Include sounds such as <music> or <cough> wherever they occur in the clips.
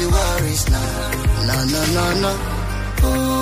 the worries now. No, no, no, no. Ooh,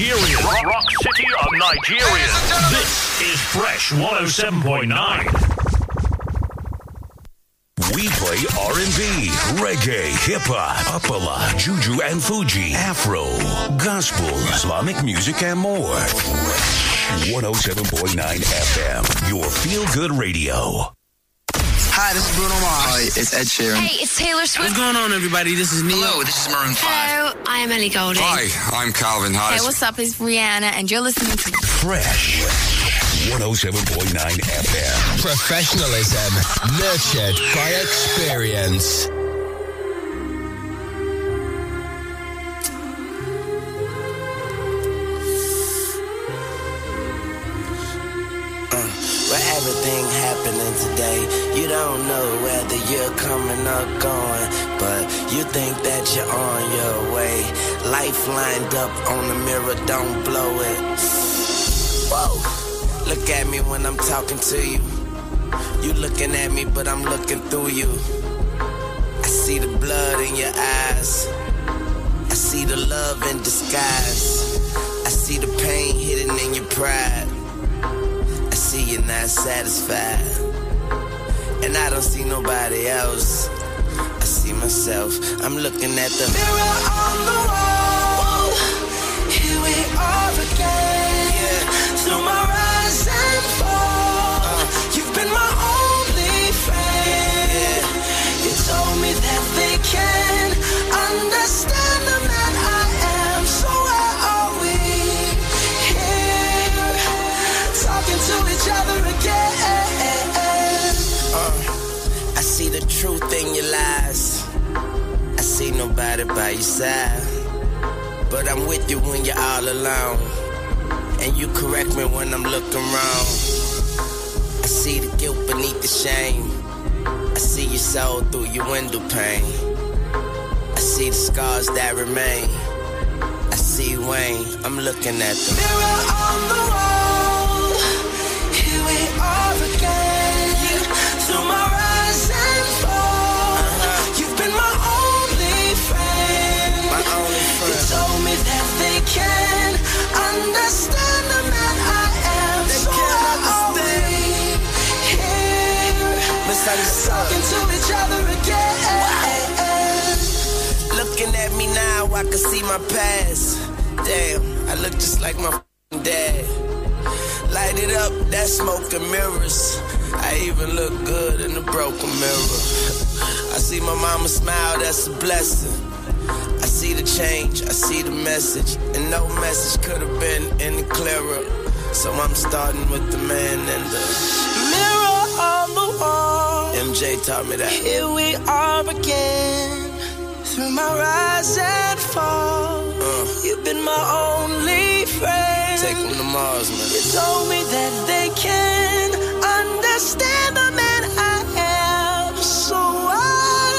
Nigeria. Rock, rock City of Nigeria. This is Fresh 107.9. We play R&B, reggae, hip hop, apala, juju and fuji, afro, gospel, Islamic music and more. Fresh 107.9 FM, your feel good radio. Hi, this is Bruno Mars. Hi, it's Ed Sheeran. Hey, it's Taylor Swift. What's going on, everybody? This is Neil. Hello, this is Maroon 5. Hello, I am Ellie Goulding. Hi, I'm Calvin Harris. Hey, what's up? It's Rihanna, and you're listening to Fresh 107.9 FM. Professionalism nurtured by experience. Happening today, you don't know whether you're coming or going, but you think that you're on your way. Life lined up on the mirror, don't blow it. Whoa, look at me when I'm talking to you. You looking at me, but I'm looking through you. I see the blood in your eyes. I see the love in disguise. I see the pain hidden in your pride. See you're not satisfied. And I don't see nobody else. I see myself. I'm looking at the mirror on the wall. Here we are again. Yeah. Through my rise and fall. Uh. You've been my only friend. Yeah. You told me that they can truth in your lies. I see nobody by your side. But I'm with you when you're all alone. And you correct me when I'm looking wrong. I see the guilt beneath the shame. I see your soul through your window pane. I see the scars that remain. I see Wayne, I'm looking at the mirror on the wall. Talking to each other again. Looking at me now, I can see my past. Damn, I look just like my dad. Light it up, that smoke and mirrors. I even look good in the broken mirror. I see my mama smile, that's a blessing. I see the change, I see the message, and no message could have been any clearer. So I'm starting with the man and the mirror. MJ taught me that. Here we are again, through my rise and fall. Uh. You've been my only friend. Take them to Mars, man. You told me that they can understand the man I am. So why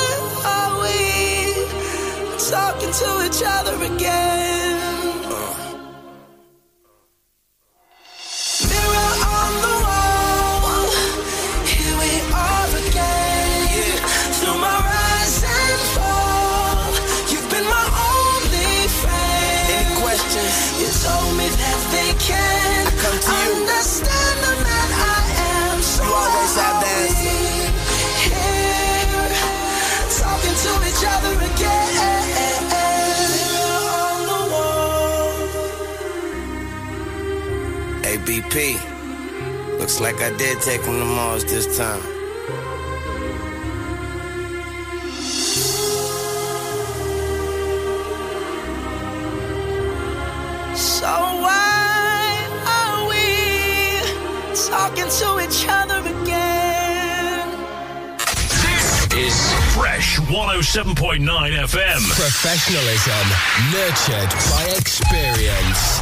are we talking to each other again? That they can understand the man I am. So you always have answer. Here, talking to each other again. On the wall. Hey, BP. Looks like I did take him to Mars this time. talking to each other again. This is Fresh 107.9 FM. Professionalism nurtured by experience.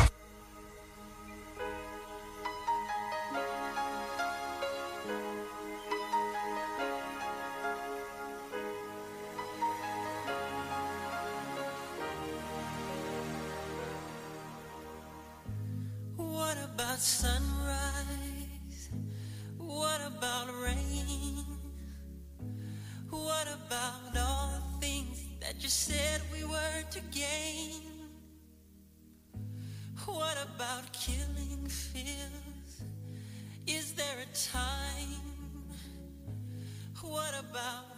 What about sunrise? to gain? What about killing fears? Is there a time? What about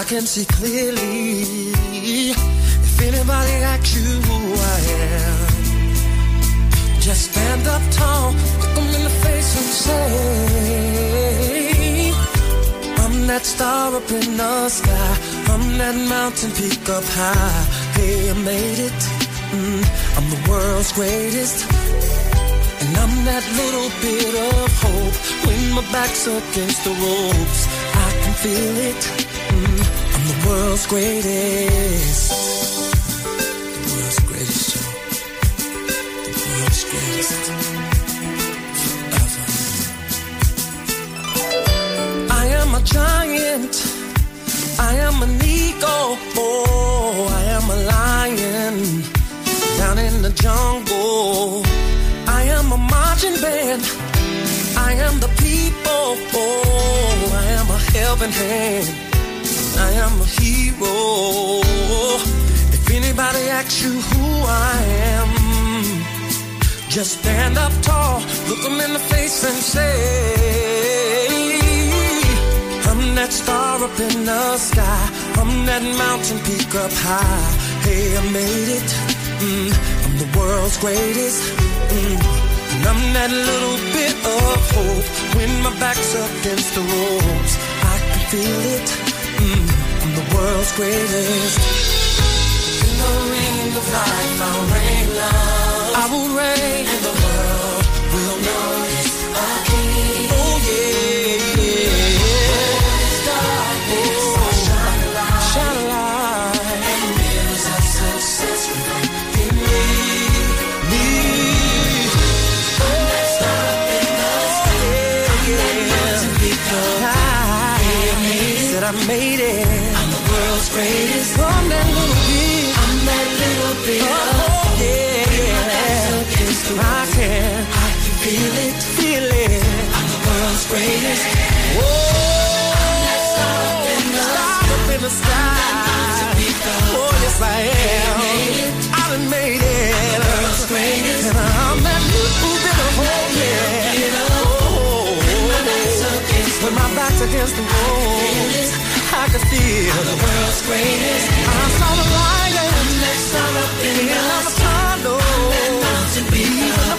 I can see clearly. If anybody asks you who I am, just stand up tall, look them in the face and say, I'm that star up in the sky, I'm that mountain peak up high. Hey, I made it. Mm, I'm the world's greatest. And I'm that little bit of hope when my back's against the ropes. I can feel it. World's greatest. The world's greatest, Joe. The world's greatest. Forever. I am a giant. I am an eagle. Oh, I am a lion down in the jungle. I am a marching band. I am the people. Oh, I am a helping hand. I am a hero. If anybody asks you who I am, just stand up tall, look them in the face and say, I'm that star up in the sky. I'm that mountain peak up high. Hey, I made it. Mm, I'm the world's greatest. Mm, and I'm that little bit of hope when my back's against the ropes. I can feel it. Mm, I'm the world's greatest. In the ring of life, I'll reign love. I will reign, I'm the world's greatest. I'm that little bit. I'm that little bit. Oh, yeah, yeah. I can. I can feel it. Feel it. I'm the world's greatest. Whoa. I'm that star up in the star up in the sky. Oh, yes, I am. I done made it. The world's greatest. I'm that little bit. Oh, my back's against the wall, I can feel the world's greatest. I saw the light and that sun up in the tunnel. Even the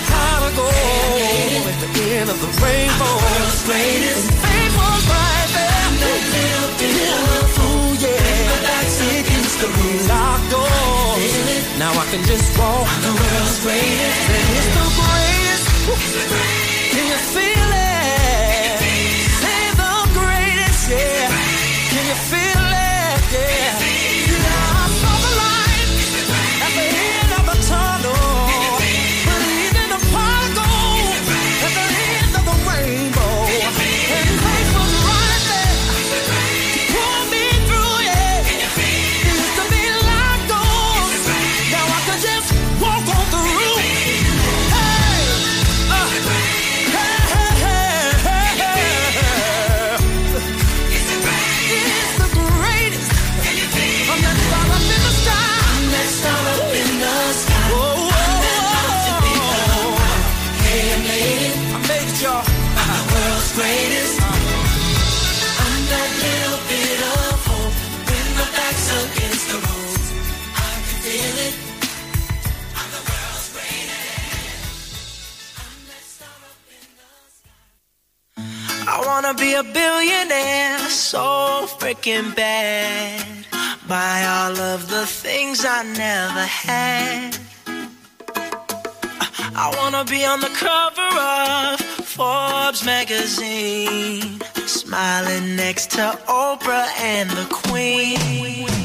gold at the end of the rainbow. The world's greatest. And fame was right there. That little bit ooh yeah. Back's against the locked doors. Now I can just walk. I'm the world's greatest. And it's the greatest. Can a billionaire, so freaking bad. Buy all of the things I never had. I wanna be on the cover of Forbes magazine, smiling next to Oprah and the Queen.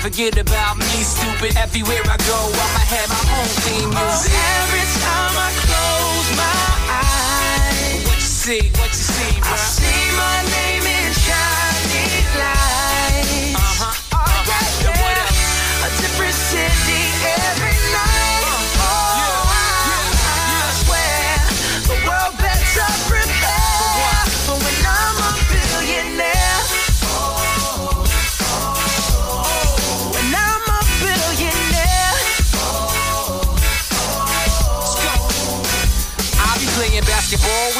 forget about me, stupid. Everywhere I go, I'ma have my own theme music. Oh, every time I close my eyes, what you see, what you see, bro? I see my name basketball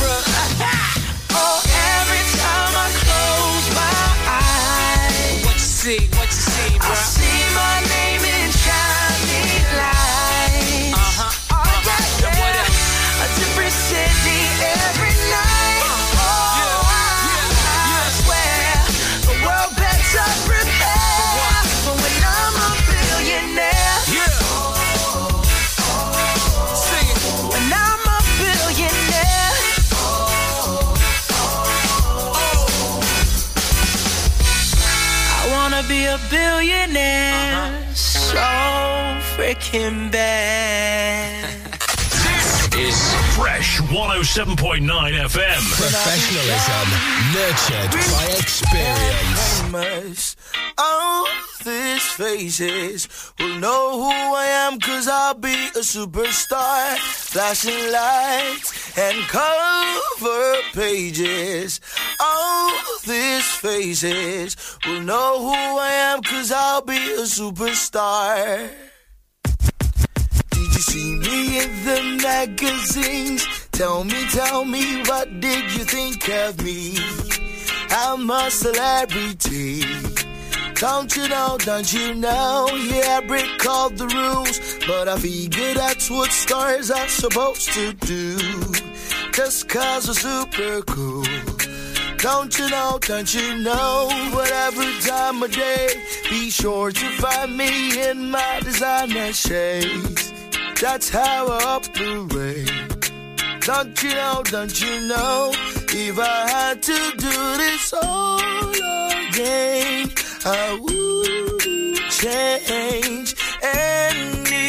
A billionaire so freaking bad. Is Fresh 107.9 FM. Professionalism nurtured by experience. All these faces will know who I am cause I'll be a superstar. Flashing lights and cover pages. All these faces will know who I am cause I'll be a superstar. Did you see me in the magazines? Tell me, tell me, what did you think of me? I'm a celebrity. Don't you know, don't you know? Yeah, I break all the rules, but I figure that's what stars are supposed to do. Just cause we're super cool. Don't you know, don't you know? Whatever time of day, be sure to find me in my designer shades. That's how I operate. Don't you know, don't you know? If I had to do this all again, I wouldn't change anything.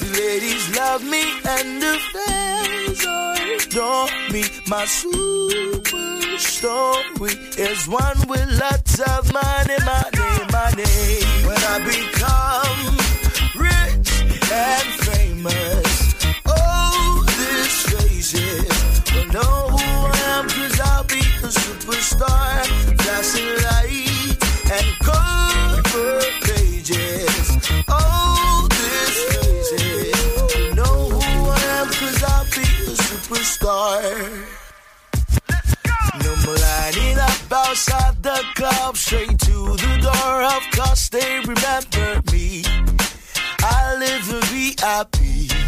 The ladies love me and the fans adore me. My super story is one with lots of money, money, money. When I become rich and famous, know who I am cause I'll be a superstar. Flashing lights and cover pages. Oh, this faces will know who I am cause I'll be a superstar. No more lining up outside the club, straight to the door. Of course, they remember me. I live in VIP.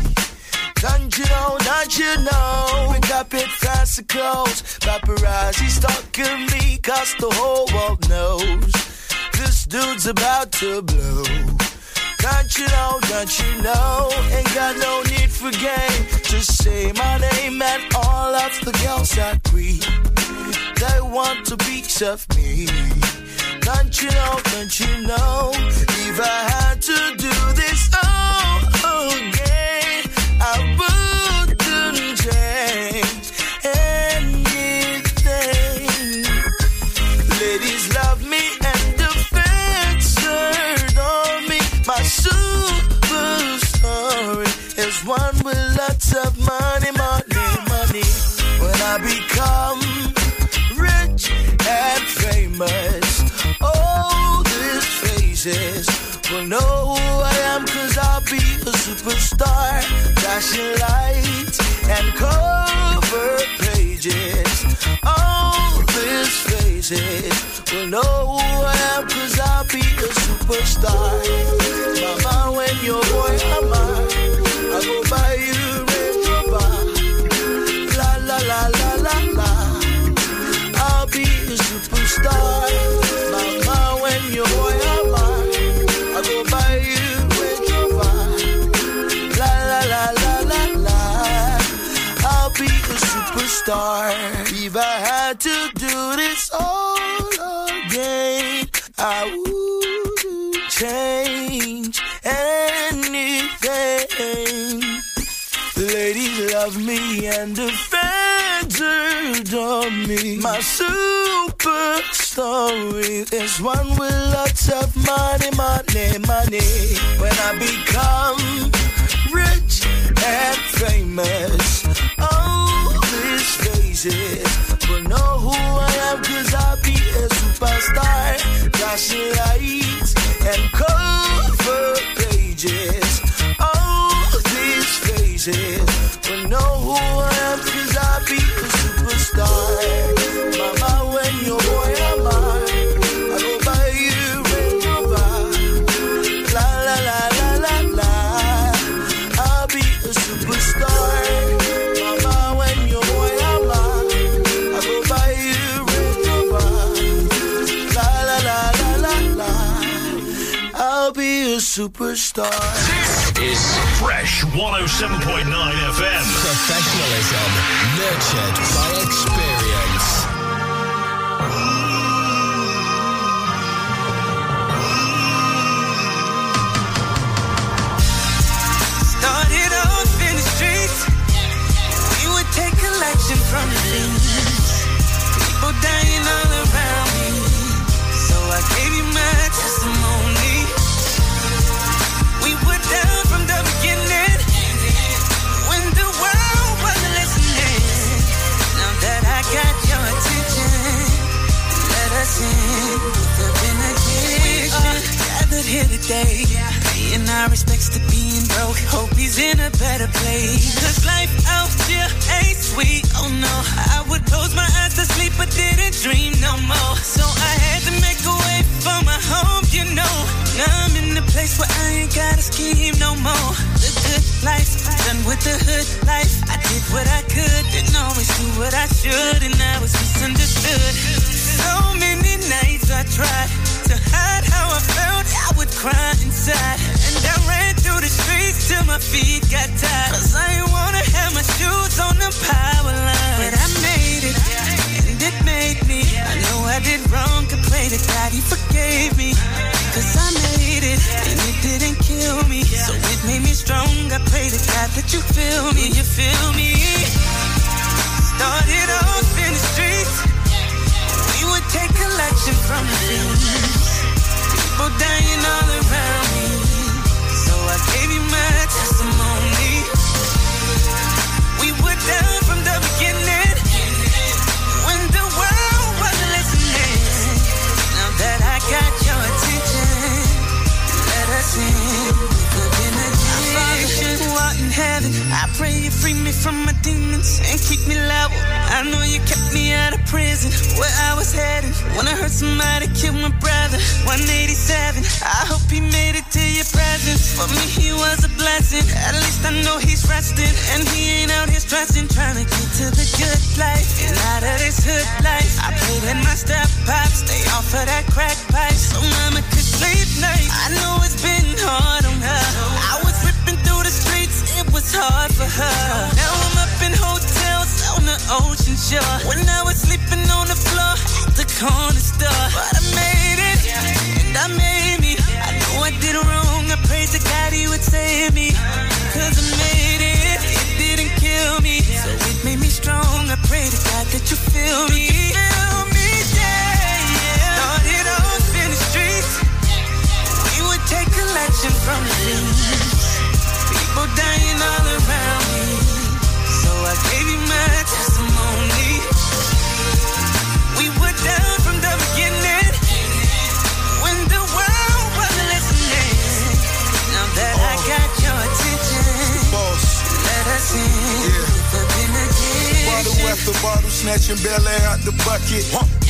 Don't you know, don't you know? We got big fancy clothes. Paparazzi stalking me, cause the whole world knows. This dude's about to blow. Don't you know, don't you know? Ain't got no need for game. Just say my name and all of the girls agree. They want a piece of me. Don't you know, don't you know? If I had to do this Flashing lights love me and the fans me. My super story is one with lots of money, money, money. When I become rich and famous, all superstar. Is Fresh 107.9 FM. Professionalism nurtured by experience. Started off in the streets. We would take collection from the streets. People dying all around me. So I gave you my testimony. Let with the benediction. Are gathered here today. Paying our respects to being broke. Hope he's in a better place. Cause life out here ain't sweet. Oh no, I would close my eyes to sleep, but didn't dream no more. So I had to make a way for my home, you know. Now I'm in the place where I ain't gotta scheme no more. The good life, done with the hood life. I did what I could, didn't always do what I should, and I was misunderstood. So many nights I tried to hide how I felt. I would cry inside, and I ran through the streets till my feet got tired. Cause I ain't wanna have my shoes on the power line. But I made it, and it made me. I know I did wrong, I made it, and it didn't kill me. So it made me strong. I pray to God that you feel me, you feel me. Started off in the streets. Take collection from the streets. People dying all around me. So I gave you my testimony. We were down from the beginning. When the world wasn't listening. Now that I got your attention, let us in. benediction. Who art in heaven, I pray you free me from my demons and keep me level. I know you kept me out of prison where I was heading. When I heard somebody kill my brother, 187. I hope he made it to your presence. For me, he was a blessing. At least I know he's resting. And he ain't out here stressing, trying to get to the good life. And out of this hood life, I pray that my step pop stay off of that crack pipe. So mama could sleep night. I know it's been hard on her. I was ripping through the streets, it was hard. hard for her. Now I'm ocean shore. When I was sleeping on the floor the corner store, but I made it and I made me. I know I did wrong. I prayed to God He would save me. Cause I made it, it didn't kill me. So it made me strong. I pray to God that you feel me. Feel me, yeah, yeah. Started off in the streets. We would take collection from the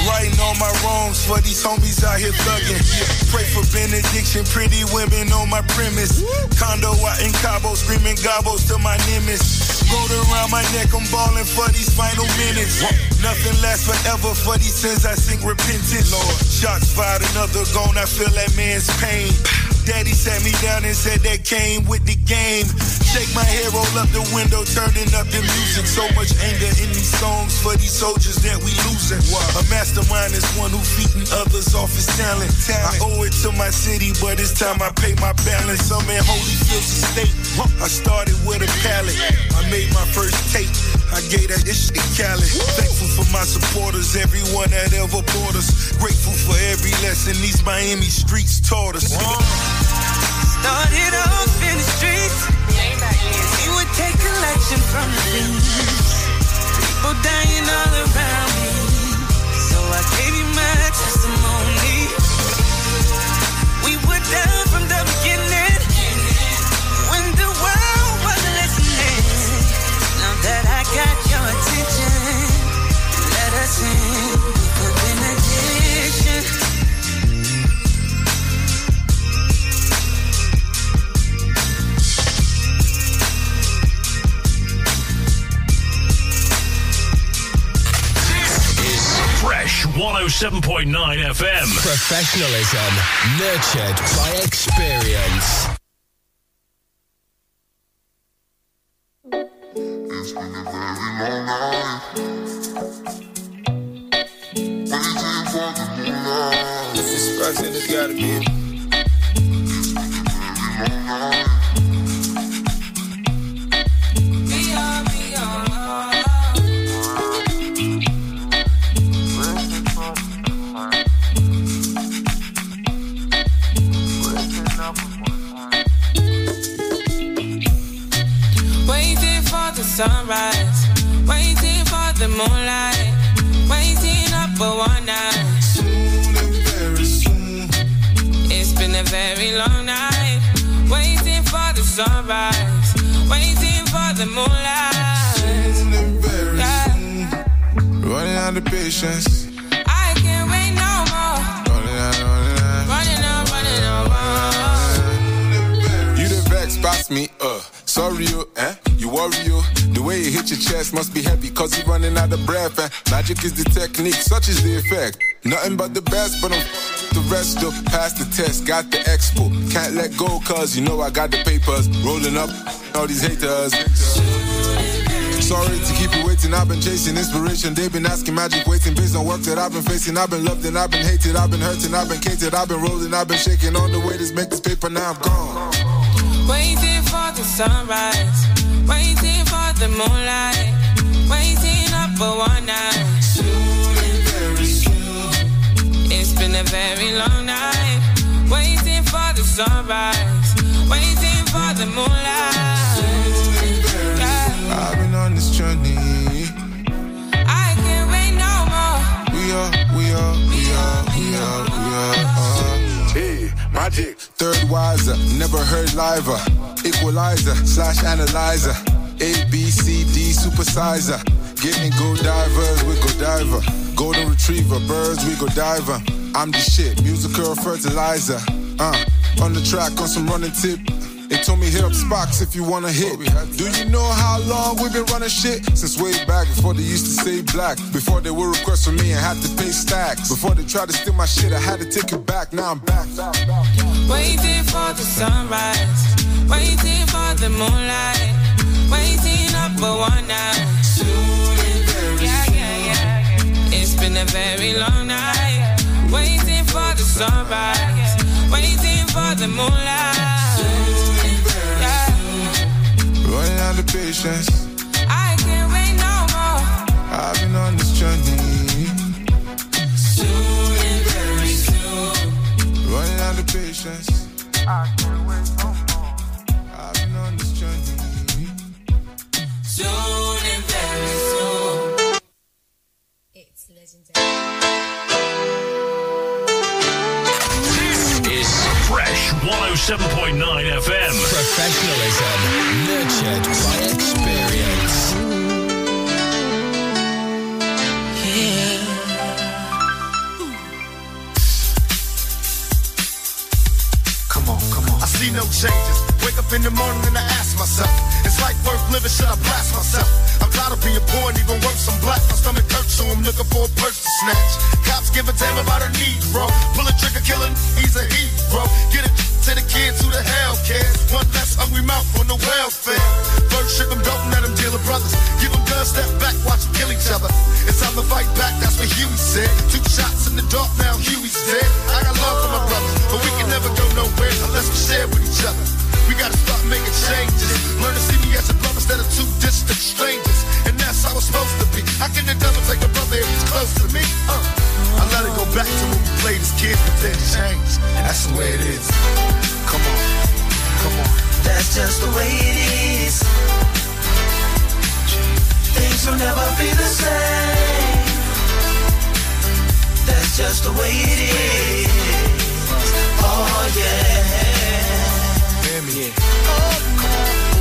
Writing all my wrongs for these homies out here thugging. Pray for benediction, pretty women on my premise. Condo out in Cabo, screaming gobbles to my nemesis. Gold around my neck, I'm balling for these final minutes. Nothing lasts forever for these sins, I sing repentance. Lord, shots fired, another gone, I feel that man's pain. Daddy sat me down and said that came with the game. Shake my hair, roll up the window, turning up the music. So much anger in these songs for these soldiers that we losing. A mastermind is one who feeding others off his talent. I owe it to my city, but it's time I pay my balance. I'm in Holyfield State. I started with a pallet. I made my first tape. I gave that this shit Cali. Thankful for my supporters, everyone that ever bought us. Grateful for every lesson these Miami streets taught us. Started off in the streets. Take collection from the streets. People dying all around me. So I gave you my testimony. We were down from the beginning. Fresh 107.9 FM. Professionalism nurtured by experience. Is the effect. Nothing but the best, but I'm the rest of past the test, got the expo. Can't let go, cause you know I got the papers. Rolling up all these haters. Sorry to keep you waiting, I've been chasing inspiration. They've been asking magic, waiting based on work that I've been facing. I've been loved and I've been hated, I've been hurting, I've been catered, I've been rolling, I've been shaking on the way. This make this paper, now I'm gone. Waiting for the sunrise, waiting for the moonlight, waiting up for one night. A very long night, waiting for the sunrise, waiting for the moonlight. Yeah. I've been on this journey. I can't wait no more. We are, we are, we are, we are, we are. Uh. Hey, magic. Third wiser, never heard liver. Equalizer slash analyzer. A B C D supersizer. Getting go divers, we go diver. Golden retriever, birds, we go diver. I'm the shit, musical fertilizer. Uh, on the track, on some running tip. They told me hit up Spox if you wanna hit. Do you know how long we've been running shit? Since way back before they used to say black. Before they would request from me and had to pay stacks. Before they tried to steal my shit, I had to take it back. Now I'm back. Waiting for the sunrise, waiting for the moonlight, Waiting up for one now. Soon and very yeah, yeah, yeah. It's been a very long night. Waiting for the sunrise. Waiting for the moonlight. Soon and very yeah. Running out of patience. I can't wait no more. I've been on this journey. Soon and very soon. Running out of patience. I can't wait no more. I've been on this journey. Soon 107.9 FM. Professionalism nurtured by experience. Come on, come on. I see no changes. Wake up in the morning and I ask myself, is life worth living? Should I blast myself? I'm tired of being poor and even worse, I'm black. My stomach hurts, so I'm looking for a purse to snatch. Cops give a damn about a Negro. Pull a trigger, killing, he's a hero. Get it to the kids who the hell cares. One less hungry mouth on the welfare. First ship them, don't let them deal with brothers. Give them guns, step back, watch them kill each other. It's time to fight back, that's what Huey said. Two shots in the dark, now Huey's dead. I got love for my brothers, but we can never go nowhere unless we share with each other. We gotta start making changes. Learn to see me as a brother instead of two distant strangers. And that's how it's supposed to be. How can the devil take a brother if he's close to me? Uh. I let it go back to when we played as kids, but then changed. That's the way it is. Come on, come on. That's just the way it is. Things will never be the same. That's just the way it is. Oh yeah. Oh.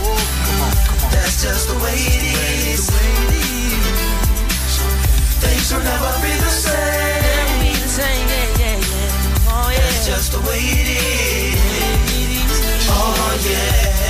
Oh, come on, come on. That's just the way it is. Things will never be the same. Never be the same, yeah, yeah, yeah. Oh, yeah. That's just the way it is. Oh, yeah.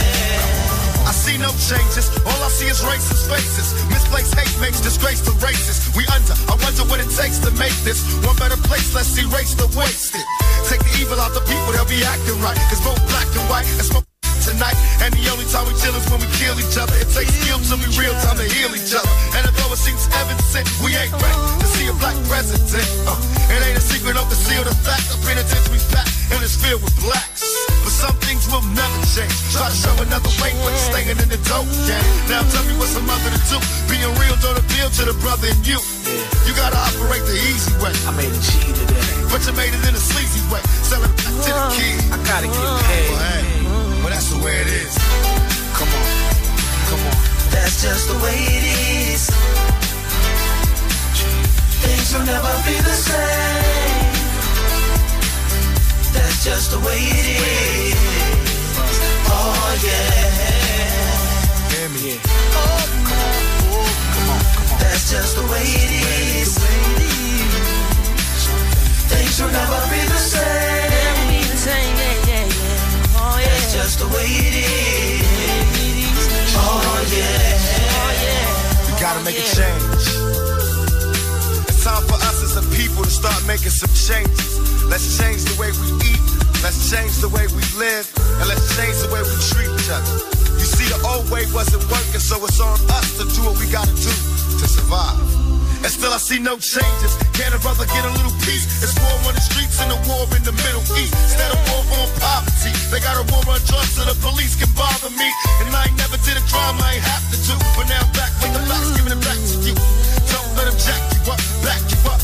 I see no changes. All I see is racist faces. Misplaced hate makes disgrace to races. We under. I wonder what it takes to make this one better place. Let's erase the wasted. Take the evil out the people, they'll be acting right. It's both black and white. And smoke tonight. And the only time we chill is when we kill each other. It takes skill to be real time to heal each other. And although it seems evident, we ain't ready to see a black president. Uh, it ain't a secret, don't conceal the fact. The penitentiary's packed and it's filled with blacks. But some things will never change. Try to show another way, but you're staying in the dope game. Now tell me what's a mother to do. Being real don't appeal to the brother in you. You gotta operate the easy way. I made a G today. But you made it in a sleazy way. Sell it back to the kid. I gotta get just the way it is. Things will never be the same. That's just the way it is. Oh yeah. Hear me. Yeah. Come on, come on. That's just the way it is. Things will never be the same. That's just the way it is. Oh yeah. Yeah. Gotta make a change. It's time for us as a people to start making some changes. Let's change the way we eat. Let's change the way we live. And let's change the way we treat each other. You see, the old way wasn't working, so it's on us to do what we gotta do to survive. And still I see no changes. Can a brother get a little peace? It's war on the streets and a war in the Middle East. Instead of war on poverty, they got a war on drugs so the police can bother me. And I ain't never did a crime I ain't have to do. But now I'm back with the facts, giving it back to you. Don't let them jack you up, back you up,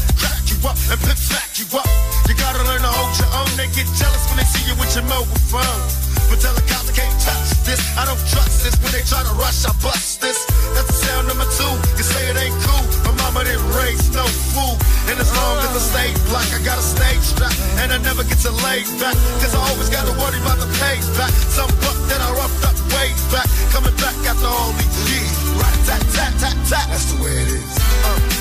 up, and pimp smack you up. You gotta learn to hold your own. They get jealous when they see you with your mobile phone. But tell the cops I can't touch this. I don't trust this. When they try to rush, I bust this. That's the sound number two. You say it ain't cool. My mama didn't raise no fool. And as long as I stay black, I got a stage strap. And I never get to lay back. Cause I always gotta worry about the payback. Some buck that I roughed up way back. Coming back after all these years. Right, tat, tat, tat, tat. That's the way it is. Uh.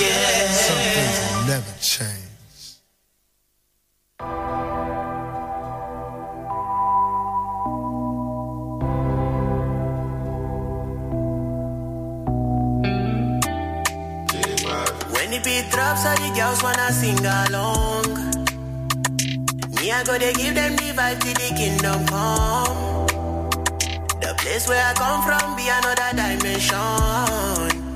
Never change. When the beat drops, all the girls wanna sing along. Me, I to give them the vibe till the kingdom come. The place where I come from be another dimension.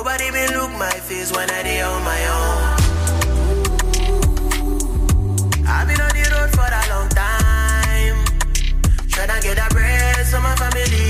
Nobody will look my face when I dey on my own. I've been on the road for a long time. Tryna get a bread so my family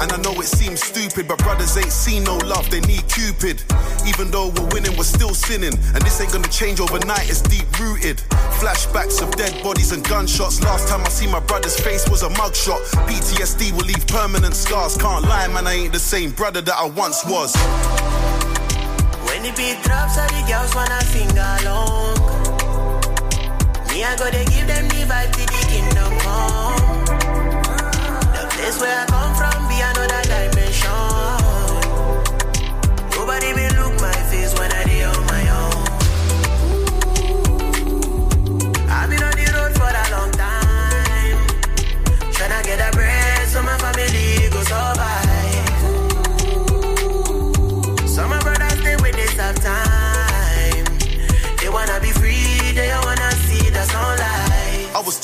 And I know it seems stupid, but brothers ain't seen no love, they need Cupid. Even though we're winning, we're still sinning. And this ain't gonna change overnight, it's deep rooted. Flashbacks of dead bodies and gunshots. Last time I see my brother's face was a mugshot. PTSD will leave permanent scars. Can't lie, man, I ain't the same brother that I once was. When the beat drops, all the girls wanna sing along. Me, I go to give them the vibe till the kingdom come. The place where I come from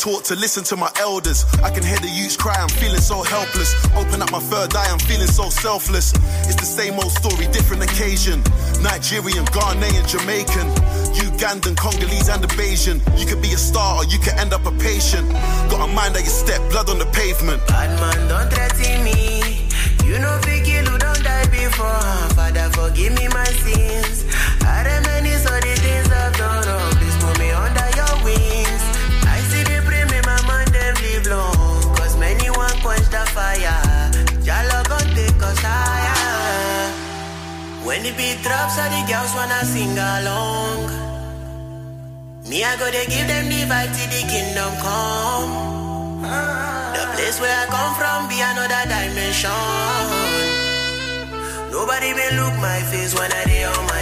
taught to listen to my elders. I can hear the youths cry, I'm feeling so helpless. Open up my third eye, I'm feeling so selfless. It's the same old story, different occasion. Nigerian, Ghanaian, Jamaican, Ugandan, Congolese, and a Bayesian. You could be a star or you could end up a patient. Got a mind that you step, blood on the pavement. Bad man, don't threaten me. You know, kill who don't die before. Father, forgive me my sins. When the beat drops, all the girls wanna sing along. Me, I go to give them the vibe till the kingdom come. The place where I come from be another dimension. Nobody will look my face when I dey on my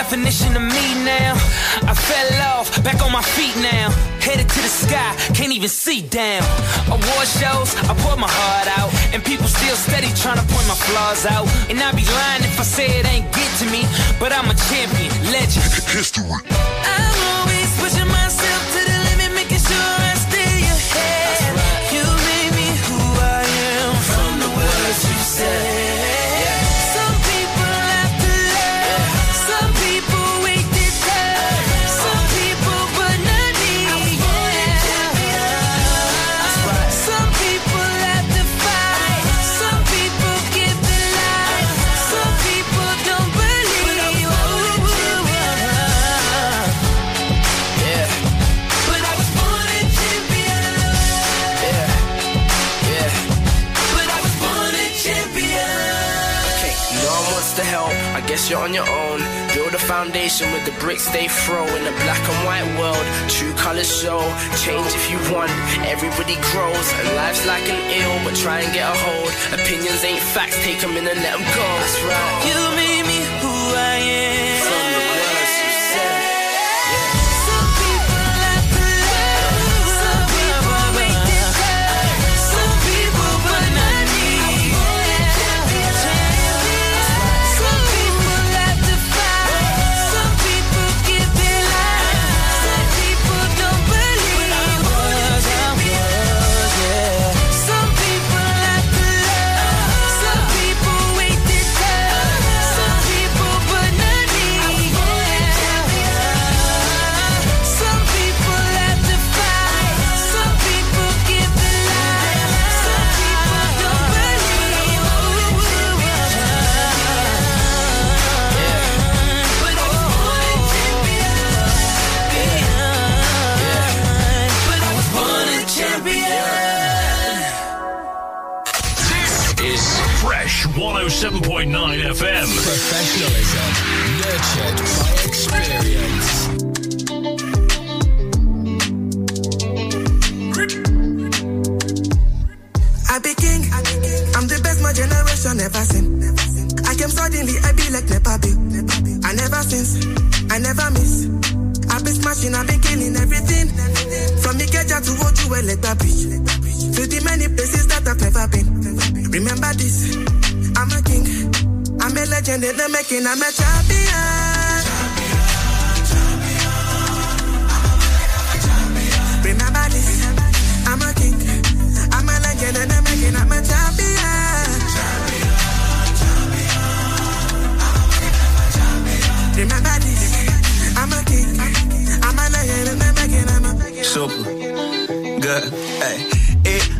definition of me now? I fell off, back on my feet now. Headed to the sky, can't even see down. Award shows, I pour my heart out. And people still steady trying to point my flaws out. And I'd be lying if I say it ain't get to me. But I'm a champion, legend. History. I'm on your own. Build a foundation with the bricks they throw in a black and white world. True colors show. Change if you want. Everybody grows, and life's like an ill, but try and get a hold. Opinions ain't facts. Take them in and let them go. That's right. You made me who I am. It.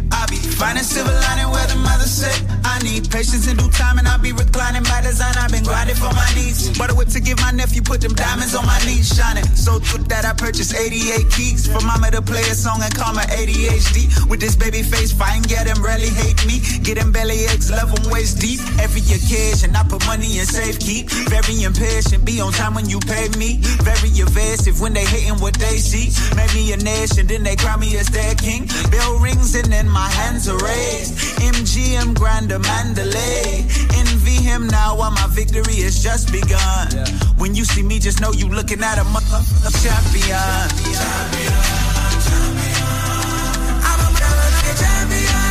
Be finding silver lining where the mother said I need patience in due time, and I'll be reclining by design. I've been grinding for my needs. Butter whip to give my nephew, put them diamonds on my knees, shining. So good that I purchased 88 keys for mama to play a song and call my ADHD. With this baby face, fine, get them really hate me. Get them belly aches, love them waist deep. Every occasion, I put money in safe keep. Very impatient, be on time when you pay me. Very evasive when they hating what they see. Made me a nation, then they crown me as their king. Bell rings and then my hands raised. MGM Grand Mandalay. Envy him now while my victory has just begun. When you see me, just know you looking at a motherfucking champion.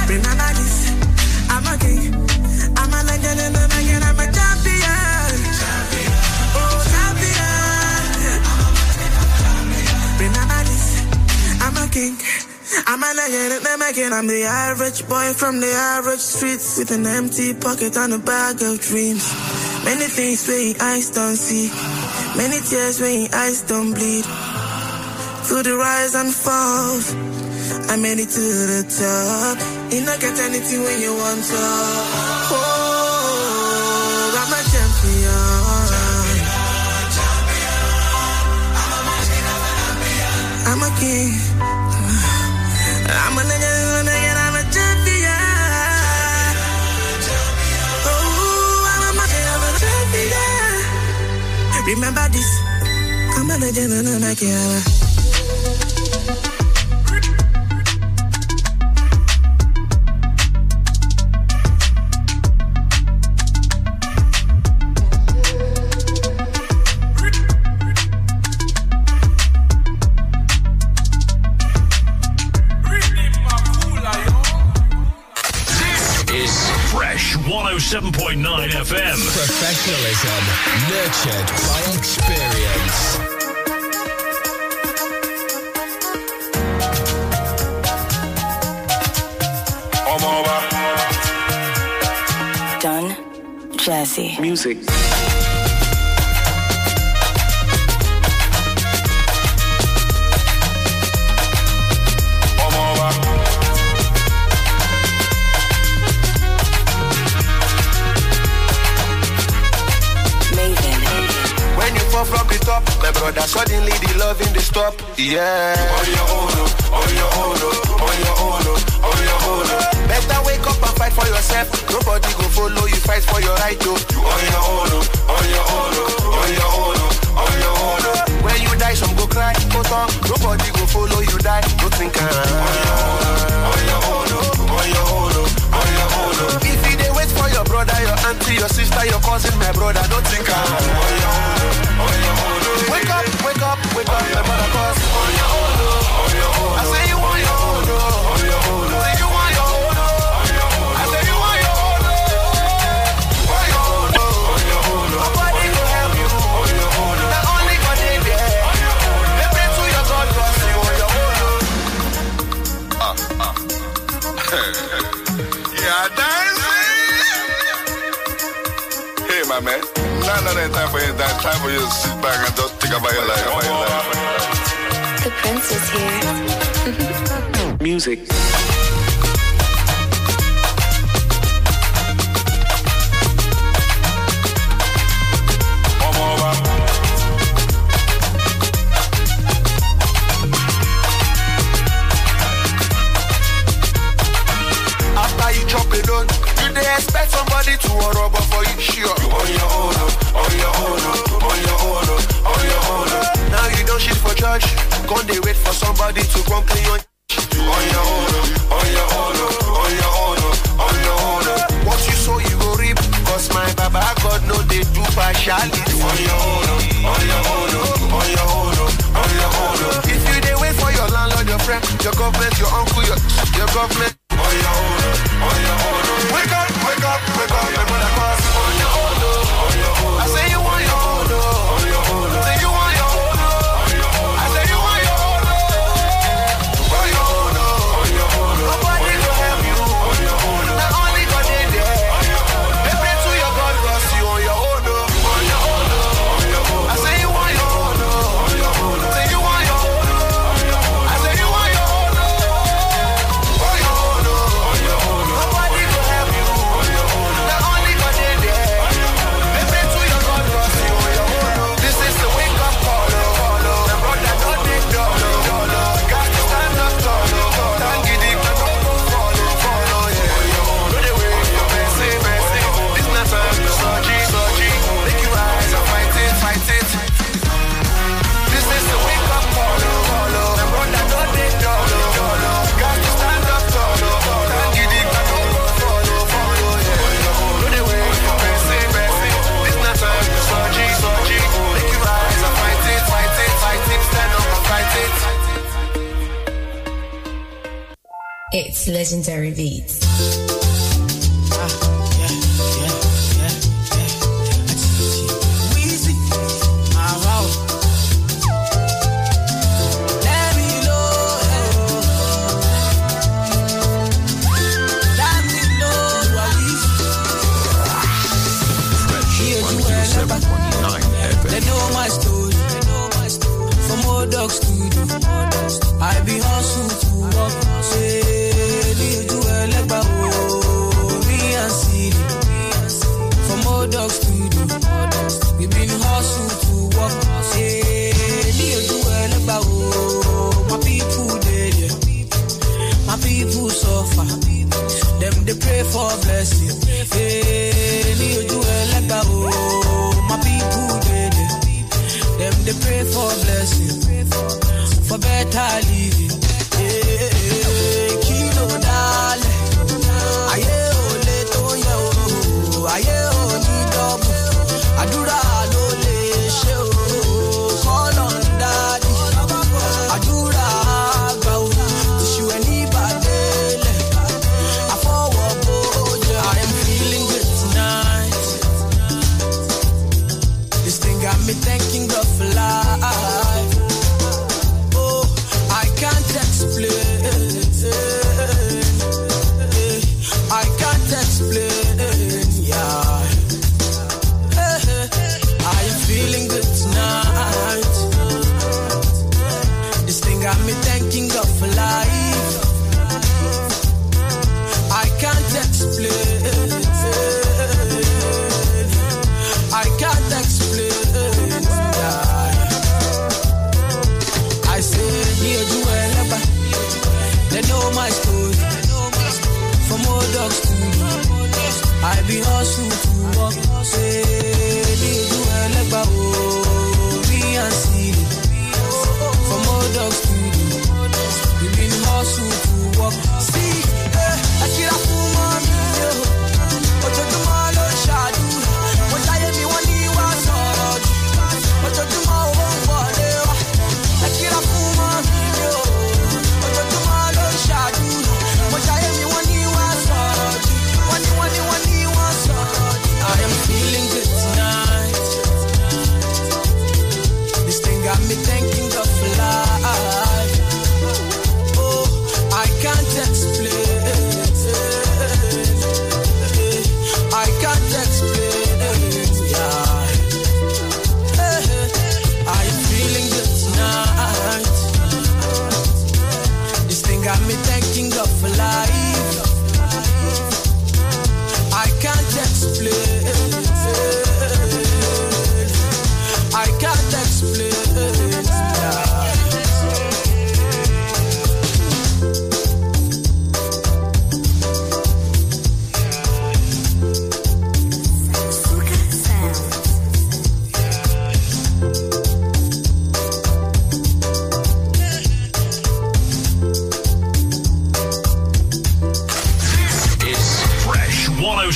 Remember this, I'm a king. I'm a legend making, I'm a champion. Oh, champion. Remember this, I'm a king. I'm a in the making, I'm the average boy from the average streets with an empty pocket and a bag of dreams. Many things your eyes don't see, many tears your eyes don't bleed. Through the rise and falls, I made it to the top. You not get anything when you want to. Oh, I'm a champion. I'm a king. I'm a and I'm a champion. Oh, I'm a, I'm a champion. Remember this. I'm a and I'm a. 107.9 FM. Professionalism nurtured by experience. Done. Jazzy. Music. Suddenly the love in the stop. Yeah. On your own, oh, on your own, oh, on your own, oh, on your own. oh. Better wake up and fight for yourself. Nobody go follow you, fight for your right, oh. You on your own, oh, on your own, oh, on your own, oh, on your own. oh. When you die, some go cry, go talk. Nobody go follow you, die. Don't think on your own, oh, on your own, oh, on your own, oh, on your own. oh. If you dey wait for your brother, your auntie, your sister, your cousin, my brother, don't think I'm on your own. Wake up, wake up, wake up, my brother, cause on your own, on your own. Hey, my man. Now, not that time for you. That time for you to sit back and just think about your life. About your life. The prince is here. <laughs> Music. After you chop it done, you dey expect somebody to run but you, sure. You on your own, oh, on your own, oh, on your own, oh, on your own. oh. Now you don't shit for church, gon' dey wait for somebody to come clean your You on your own, oh, on your own, oh, on your own, oh, on your own. oh. What you sow, you go reap, cause my Baba God know they do partiality. On your own, oh, on your own, oh, on your own, oh, on your own. oh. If you dey wait for your landlord, your friend, your government, your uncle, your, your government, legendary beats.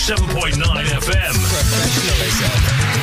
107.9 FM. Professionalism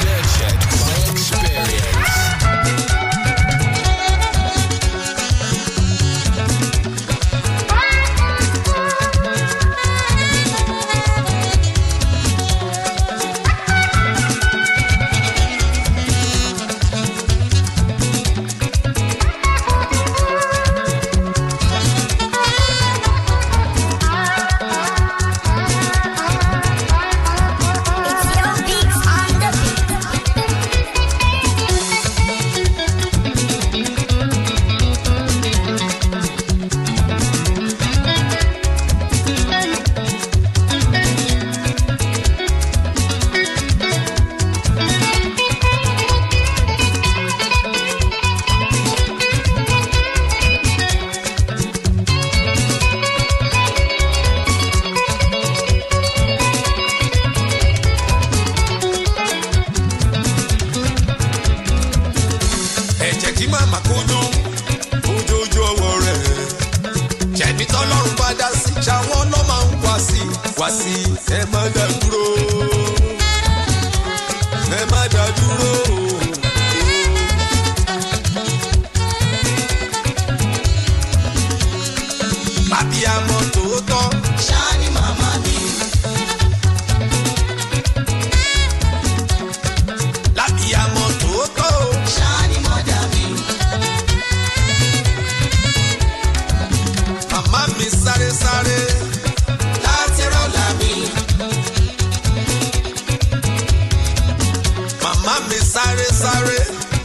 sáré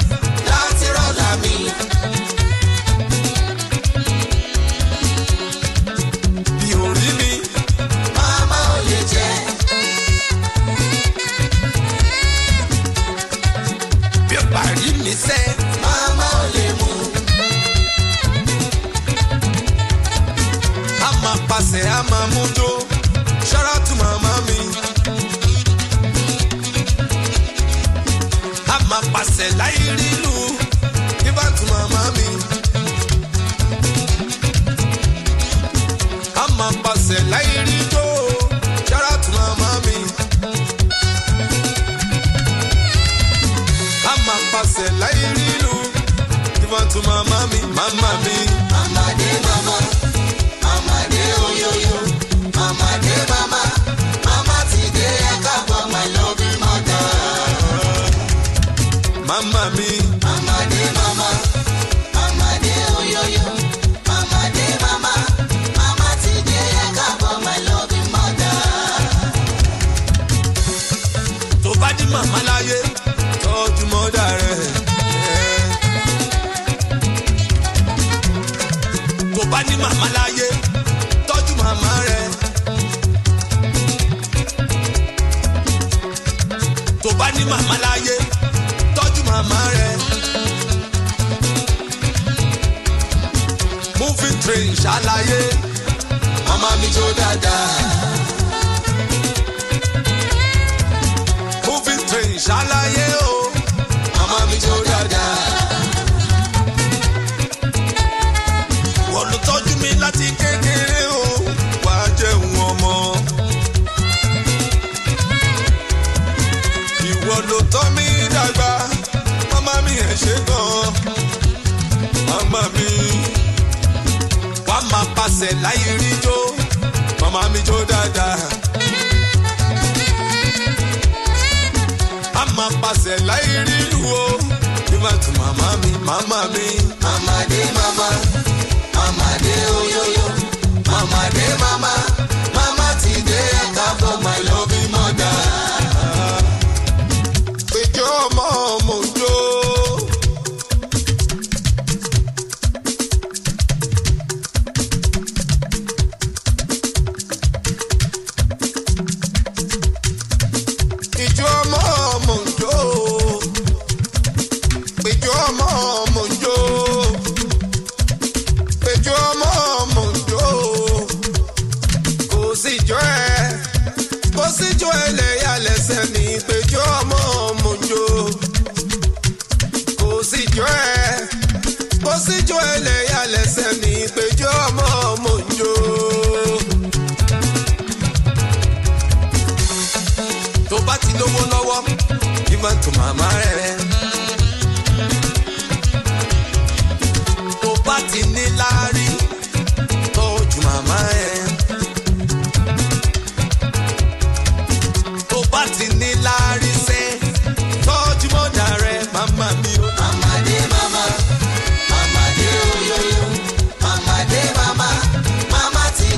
màmá mi màmá mi. màmá dé màmá màmá